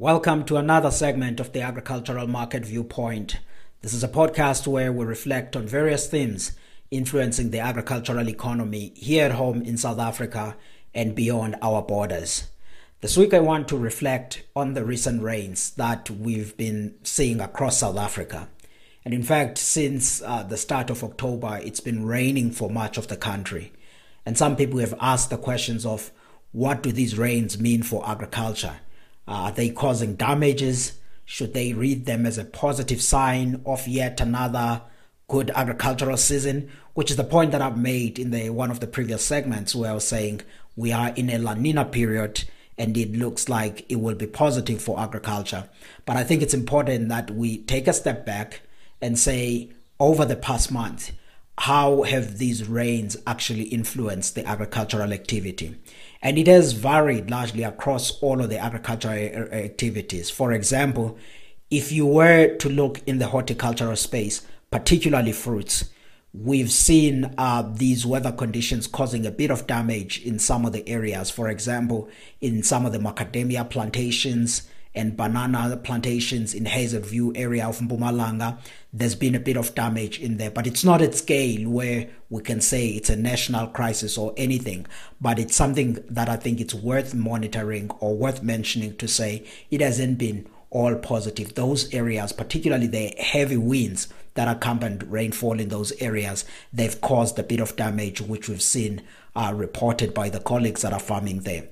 Welcome to another segment of the Agricultural Market Viewpoint. This is a podcast where we reflect on various themes influencing the agricultural economy here at home in South Africa and beyond our borders. This week, I want to reflect on the recent rains that we've been seeing across South Africa. And in fact, since uh, the start of October, it's been raining for much of the country. And some people have asked the questions of what do these rains mean for agriculture? Uh, are they causing damages? Should they read them as a positive sign of yet another good agricultural season? Which is the point that I've made in the one of the previous segments where I was saying we are in a La Nina period and it looks like it will be positive for agriculture. But I think it's important that we take a step back and say over the past month, how have these rains actually influenced the agricultural activity? And it has varied largely across all of the agricultural activities. For example, if you were to look in the horticultural space, particularly fruits, we've seen uh, these weather conditions causing a bit of damage in some of the areas. For example, in some of the macadamia plantations, and banana plantations in Hazyview area of Mpumalanga. There's been a bit of damage in there, but it's not at scale where we can say it's a national crisis or anything. But it's something that I think it's worth monitoring or worth mentioning to say it hasn't been all positive. Those areas, particularly the heavy winds that accompanied rainfall in those areas, they've caused a bit of damage, which we've seen uh, reported by the colleagues that are farming there.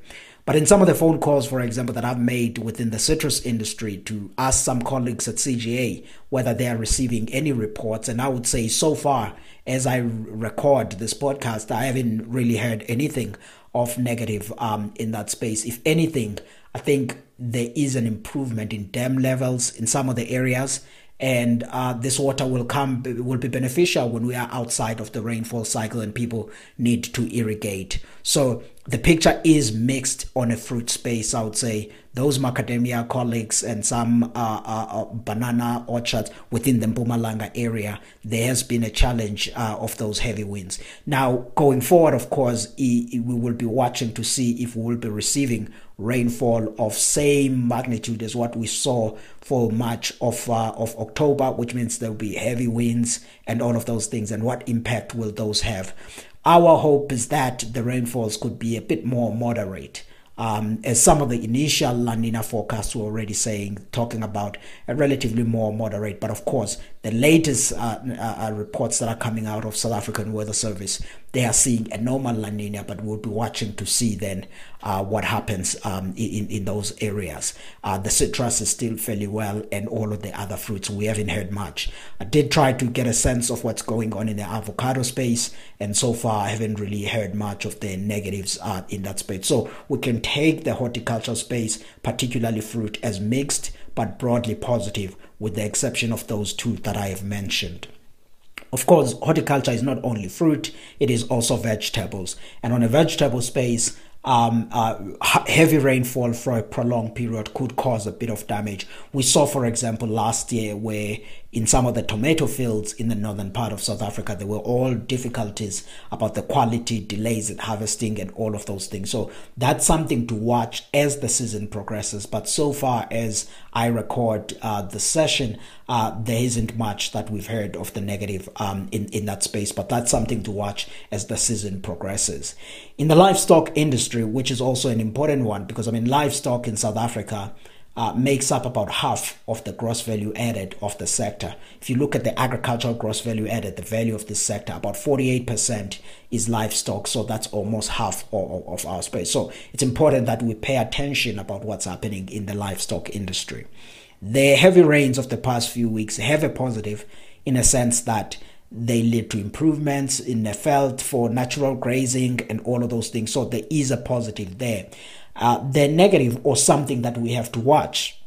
But in some of the phone calls, for example, that I've made within the citrus industry to ask some colleagues at CGA whether they are receiving any reports, and I would say so far, as I record this podcast, I haven't really heard anything of negative um, in that space. If anything, I think there is an improvement in dam levels in some of the areas and uh, this water will come will be beneficial when we are outside of the rainfall cycle and people need to irrigate so the picture is mixed on a fruit space i would say those macadamia colleagues and some uh, uh, uh banana orchards within the Mpumalanga area, there has been a challenge uh, of those heavy winds. Now, going forward, of course, we will be watching to see if we will be receiving rainfall of same magnitude as what we saw for much of uh, of October, which means there will be heavy winds and all of those things, and what impact will those have? Our hope is that the rainfalls could be a bit more moderate um, as some of the initial La Nina forecasts were already saying, talking about a relatively more moderate. But of course, the latest uh, uh, uh, reports that are coming out of South African Weather Service, they are seeing a normal La Nina, but we'll be watching to see then uh, what happens um, in, in those areas. Uh, the citrus is still fairly well, and all of the other fruits, we haven't heard much. I did try to get a sense of what's going on in the avocado space, and so far I haven't really heard much of the negatives uh, in that space. So we can take the horticultural space, particularly fruit, as mixed but broadly positive, with the exception of those two that I have mentioned. Of course, horticulture is not only fruit, it is also vegetables. And on a vegetable space, um, uh, heavy rainfall for a prolonged period could cause a bit of damage. We saw, for example, last year where in some of the tomato fields in the northern part of South Africa, there were all difficulties about the quality, delays in harvesting, and all of those things. So that's something to watch as the season progresses. But so far as I record uh, the session, uh, there isn't much that we've heard of the negative um, in, in that space. But that's something to watch as the season progresses. In the livestock industry, which is also an important one, because I mean, livestock in South Africa uh, makes up about half of the gross value added of the sector. If you look at the agricultural gross value added, the value of this sector, about 48% is livestock. So that's almost half of, of our space. So it's important that we pay attention about what's happening in the livestock industry. The heavy rains of the past few weeks have a positive in a sense that they lead to improvements in the veld for natural grazing and all of those things. So there is a positive there. Uh, the negative or something that we have to watch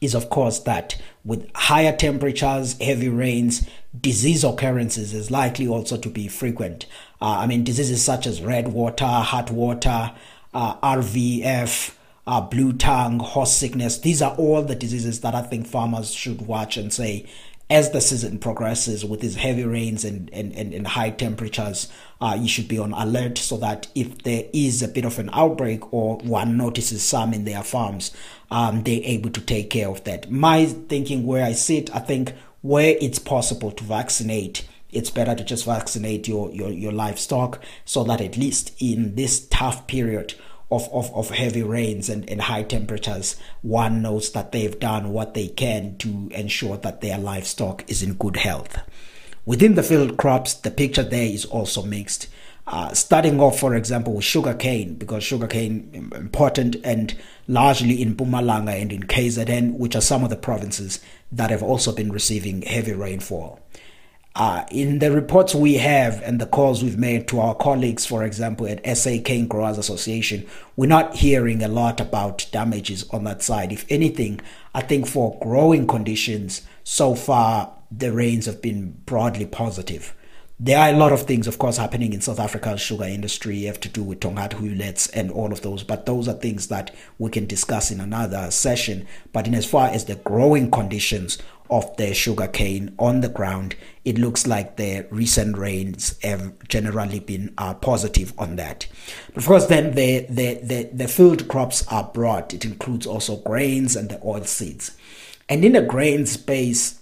is, of course, that with higher temperatures, heavy rains, disease occurrences is likely also to be frequent. Uh, I mean, diseases such as red water, heart water, uh, RVF, uh, blue tongue, horse sickness. These are all the diseases that I think farmers should watch and say as the season progresses with these heavy rains and, and, and, and high temperatures, uh, you should be on alert so that if there is a bit of an outbreak or one notices some in their farms, um, they're able to take care of that. My thinking where I sit, I think where it's possible to vaccinate, it's better to just vaccinate your, your, your livestock so that at least in this tough period of, of, of heavy rains and, and high temperatures, one knows that they've done what they can to ensure that their livestock is in good health. Within the field crops, the picture there is also mixed. Uh, starting off, for example, with sugarcane, because sugarcane important and largely in Mpumalanga and in KZN, which are some of the provinces that have also been receiving heavy rainfall. Uh, in the reports we have and the calls we've made to our colleagues, for example, at SA Cane Growers Association, we're not hearing a lot about damages on that side. If anything, I think for growing conditions, so far the rains have been broadly positive. There are a lot of things, of course, happening in South Africa's sugar industry. You have to do with Tongaat Huletts and all of those, but those are things that we can discuss in another session. But in as far as the growing conditions of the sugar cane on the ground, it looks like the recent rains have generally been uh, positive on that. Of course, then the, the, the, the field crops are broad. It includes also grains and the oil seeds. And in the grain space,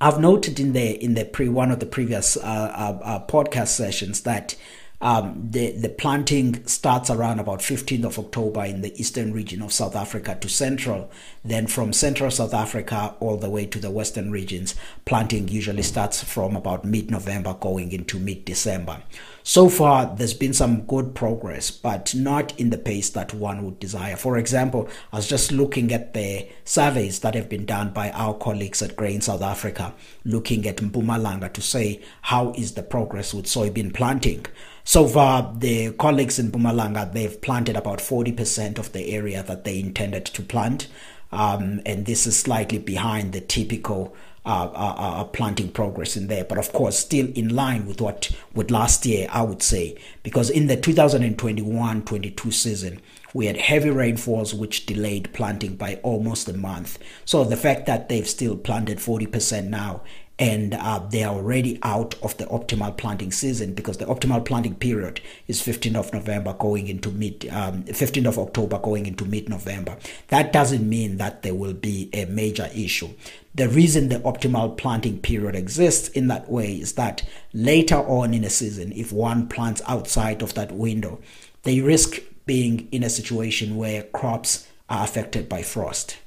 I've noted in the in the pre one of the previous uh, uh, uh, podcast sessions that um, the the planting starts around about 15th of October in the eastern region of South Africa to central. Then from central South Africa all the way to the western regions, planting usually starts from about mid November going into mid December. So far, there's been some good progress, but not in the pace that one would desire. For example, I was just looking at the surveys that have been done by our colleagues at Grain South Africa, looking at Mpumalanga to say how is the progress with soybean planting. So far, the colleagues in Mpumalanga, they've planted about 40% of the area that they intended to plant. Um, and this is slightly behind the typical uh, uh, uh, planting progress in there, but of course, still in line with what with last year, I would say, because in the 2021-22 season, we had heavy rainfalls which delayed planting by almost a month. So the fact that they've still planted 40% now and uh, they are already out of the optimal planting season because the optimal planting period is 15th of November going into mid um, 15th of October going into mid November. That doesn't mean that there will be a major issue. The reason the optimal planting period exists in that way is that later on in a season, if one plants outside of that window, they risk being in a situation where crops are affected by frost.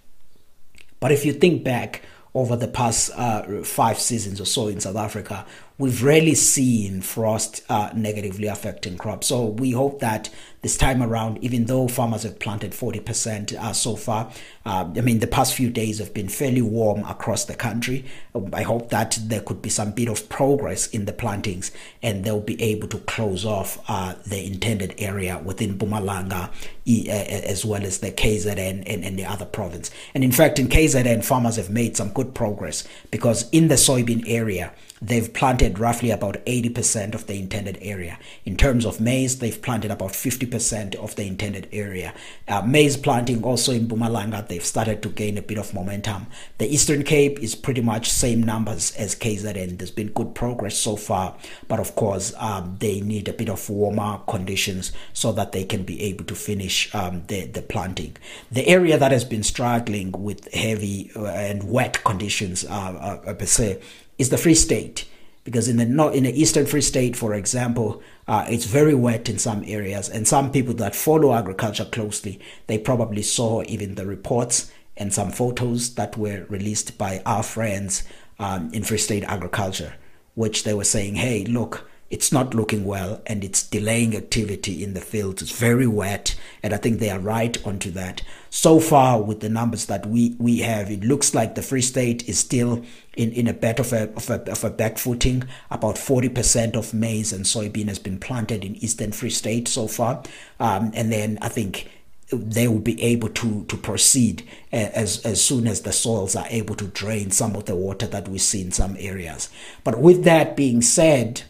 But if you think back over the past uh, five seasons or so in South Africa, we've rarely seen frost uh, negatively affecting crops. So we hope that this time around, even though farmers have planted 40% uh, so far, uh, I mean, the past few days have been fairly warm across the country. I hope that there could be some bit of progress in the plantings and they'll be able to close off uh, the intended area within Mpumalanga as well as the KZN and, and the other province. And in fact, in KZN, farmers have made some good progress because in the soybean area, they've planted roughly about 80% of the intended area. In terms of maize, they've planted about 50% of the intended area. Uh, maize planting also in Mpumalanga, they've started to gain a bit of momentum. The Eastern Cape is pretty much same numbers as KZN. There's been good progress so far, but of course, um, they need a bit of warmer conditions so that they can be able to finish um, the, the planting. The area that has been struggling with heavy uh, and wet conditions uh, uh, per se is the Free State. Because in the in the Eastern Free State, for example, uh, it's very wet in some areas, and some people that follow agriculture closely, they probably saw even the reports and some photos that were released by our friends um, in Free State Agriculture, which they were saying, "Hey, look, it's not looking well and it's delaying activity in the fields. It's very wet, and I think they are right onto that. So far, with the numbers that we, we have, it looks like the Free State is still in, in a bit of a, of a, of a back footing. About 40% of maize and soybean has been planted in Eastern Free State so far. Um, and then I think they will be able to to proceed as as soon as the soils are able to drain some of the water that we see in some areas. But with that being said,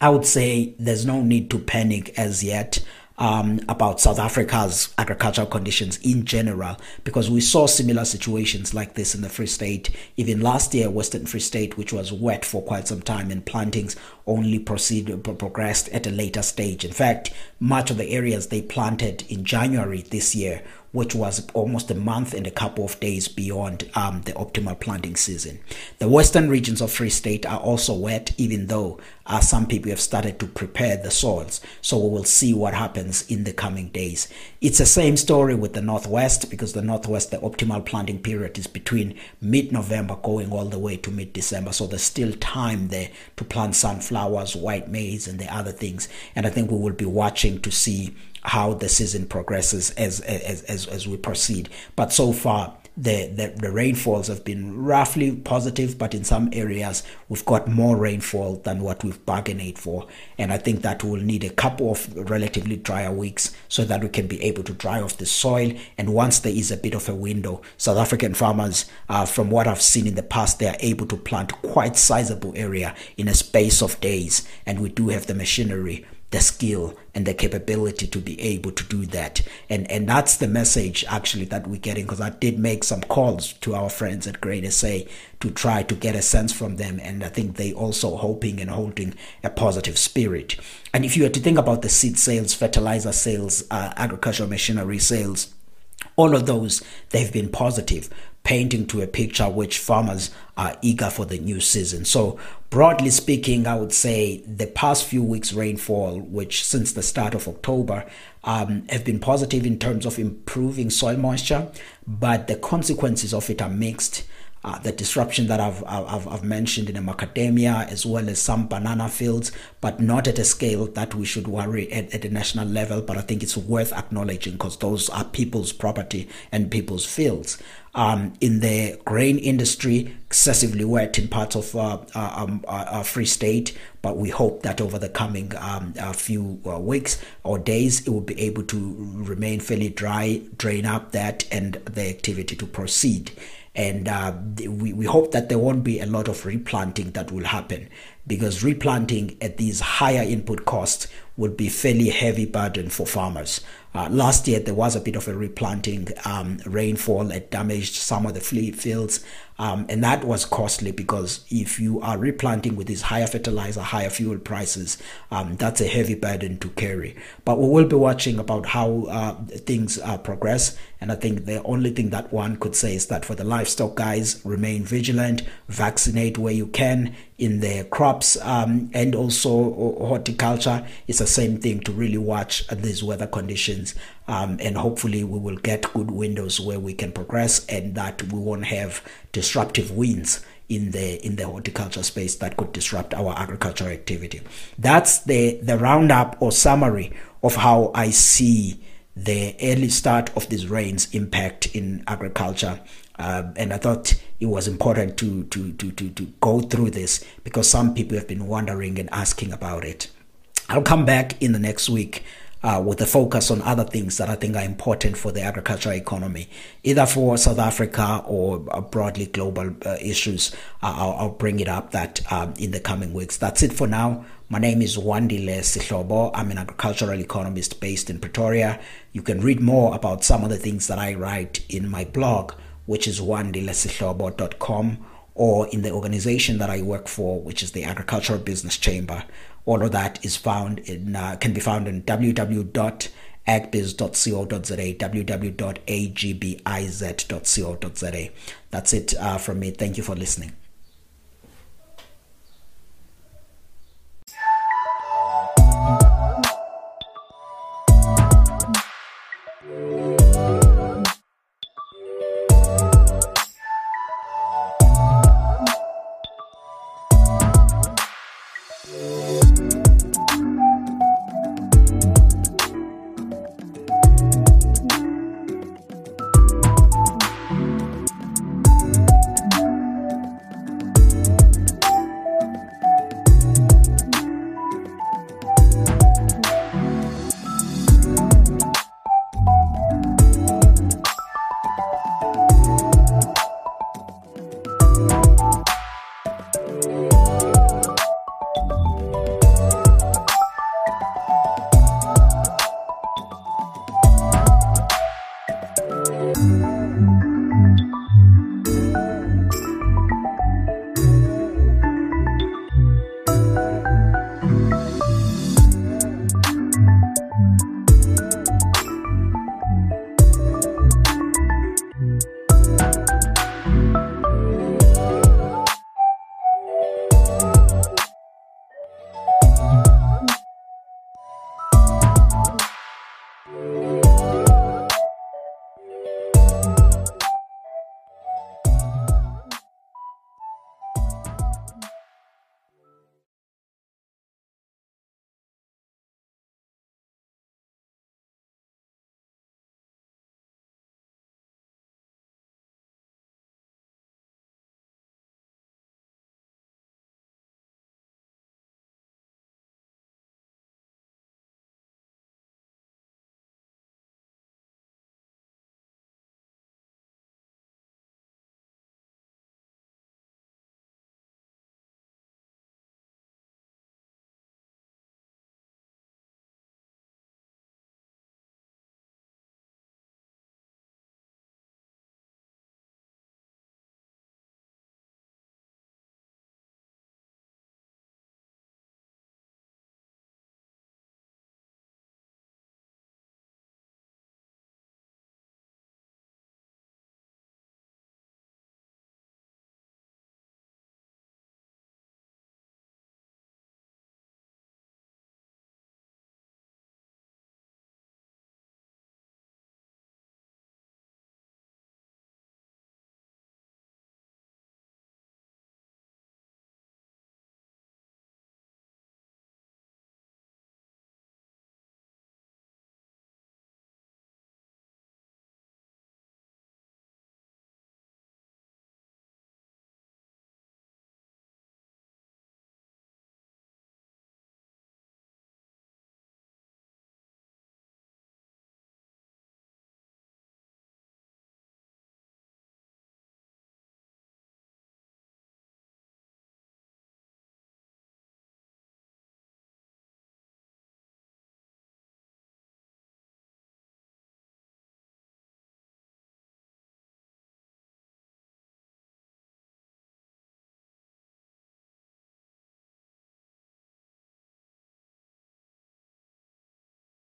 I would say there's no need to panic as yet. um, about South Africa's agricultural conditions in general, because we saw similar situations like this in the Free State. Even last year, Western Free State, which was wet for quite some time, and plantings only proceeded progressed at a later stage. In fact, much of the areas they planted in January this year which was almost a month and a couple of days beyond um, the optimal planting season. The western regions of Free State are also wet, even though uh, some people have started to prepare the soils. So we will see what happens in the coming days. It's the same story with the northwest because the northwest, the optimal planting period is between mid November going all the way to mid December. So there's still time there to plant sunflowers, white maize, and the other things. And I think we will be watching to see how the season progresses as as as, as we proceed. But so far, the, the, the rainfalls have been roughly positive, but in some areas we've got more rainfall than what we've bargained for. And I think that we'll need a couple of relatively drier weeks so that we can be able to dry off the soil. And once there is a bit of a window, South African farmers, uh, from what I've seen in the past, they are able to plant quite sizable area in a space of days. And we do have the machinery the skill and the capability to be able to do that. And and that's the message actually that we're getting because i did make some calls to our friends at Grain SA to try to get a sense from them and i think they also hoping and holding a positive spirit. And if you were to think about the seed sales fertilizer sales uh, agricultural machinery sales all of those they've been positive painting to a picture which farmers are eager for the new season. So, broadly speaking, I would say the past few weeks' rainfall, which since the start of October, um, have been positive in terms of improving soil moisture, but the consequences of it are mixed. Uh, the disruption that I've, I've, I've mentioned in the macadamia as well as some banana fields, but not at a scale that we should worry at, at a national level. But I think it's worth acknowledging because those are people's property and people's fields um, in the grain industry, excessively wet in parts of uh, uh, um, uh, uh, Free State. But we hope that over the coming um, few weeks or days, it will be able to remain fairly dry, drain up that, and the activity to proceed. And uh, we, we hope that there won't be a lot of replanting that will happen because replanting at these higher input costs would be fairly heavy burden for farmers. Uh, last year, there was a bit of a replanting um, rainfall that damaged some of the fields, um, and that was costly because if you are replanting with these higher fertilizer, higher fuel prices, um, that's a heavy burden to carry. But we will be watching about how uh, things uh, progress, and I think the only thing that one could say is that for the livestock guys, remain vigilant, vaccinate where you can in the crops, um, and also horticulture. It's the same thing to really watch these weather conditions um, and hopefully we will get good windows where we can progress and that we won't have disruptive winds in the in the horticulture space that could disrupt our agricultural activity. That's the the roundup or summary of how I see the early start of these rains impact in agriculture. Uh, and I thought it was important to, to, to, to, to go through this because some people have been wondering and asking about it. I'll come back in the next week uh, with a focus on other things that I think are important for the agricultural economy, either for South Africa or uh, broadly global uh, issues. Uh, I'll, I'll, bring it up that um, in the coming weeks. That's it for now. My name is Wandile Sihlobo. I'm an agricultural economist based in Pretoria. You can read more about some of the things that I write in my blog, which is wandilesihlobo.com, or in the organization that I work for, which is the Agricultural Business Chamber. All of that is found in uh, can be found in www.agbiz.co.za, www.agbiz.co.za. That's it uh, from me. Thank you for listening.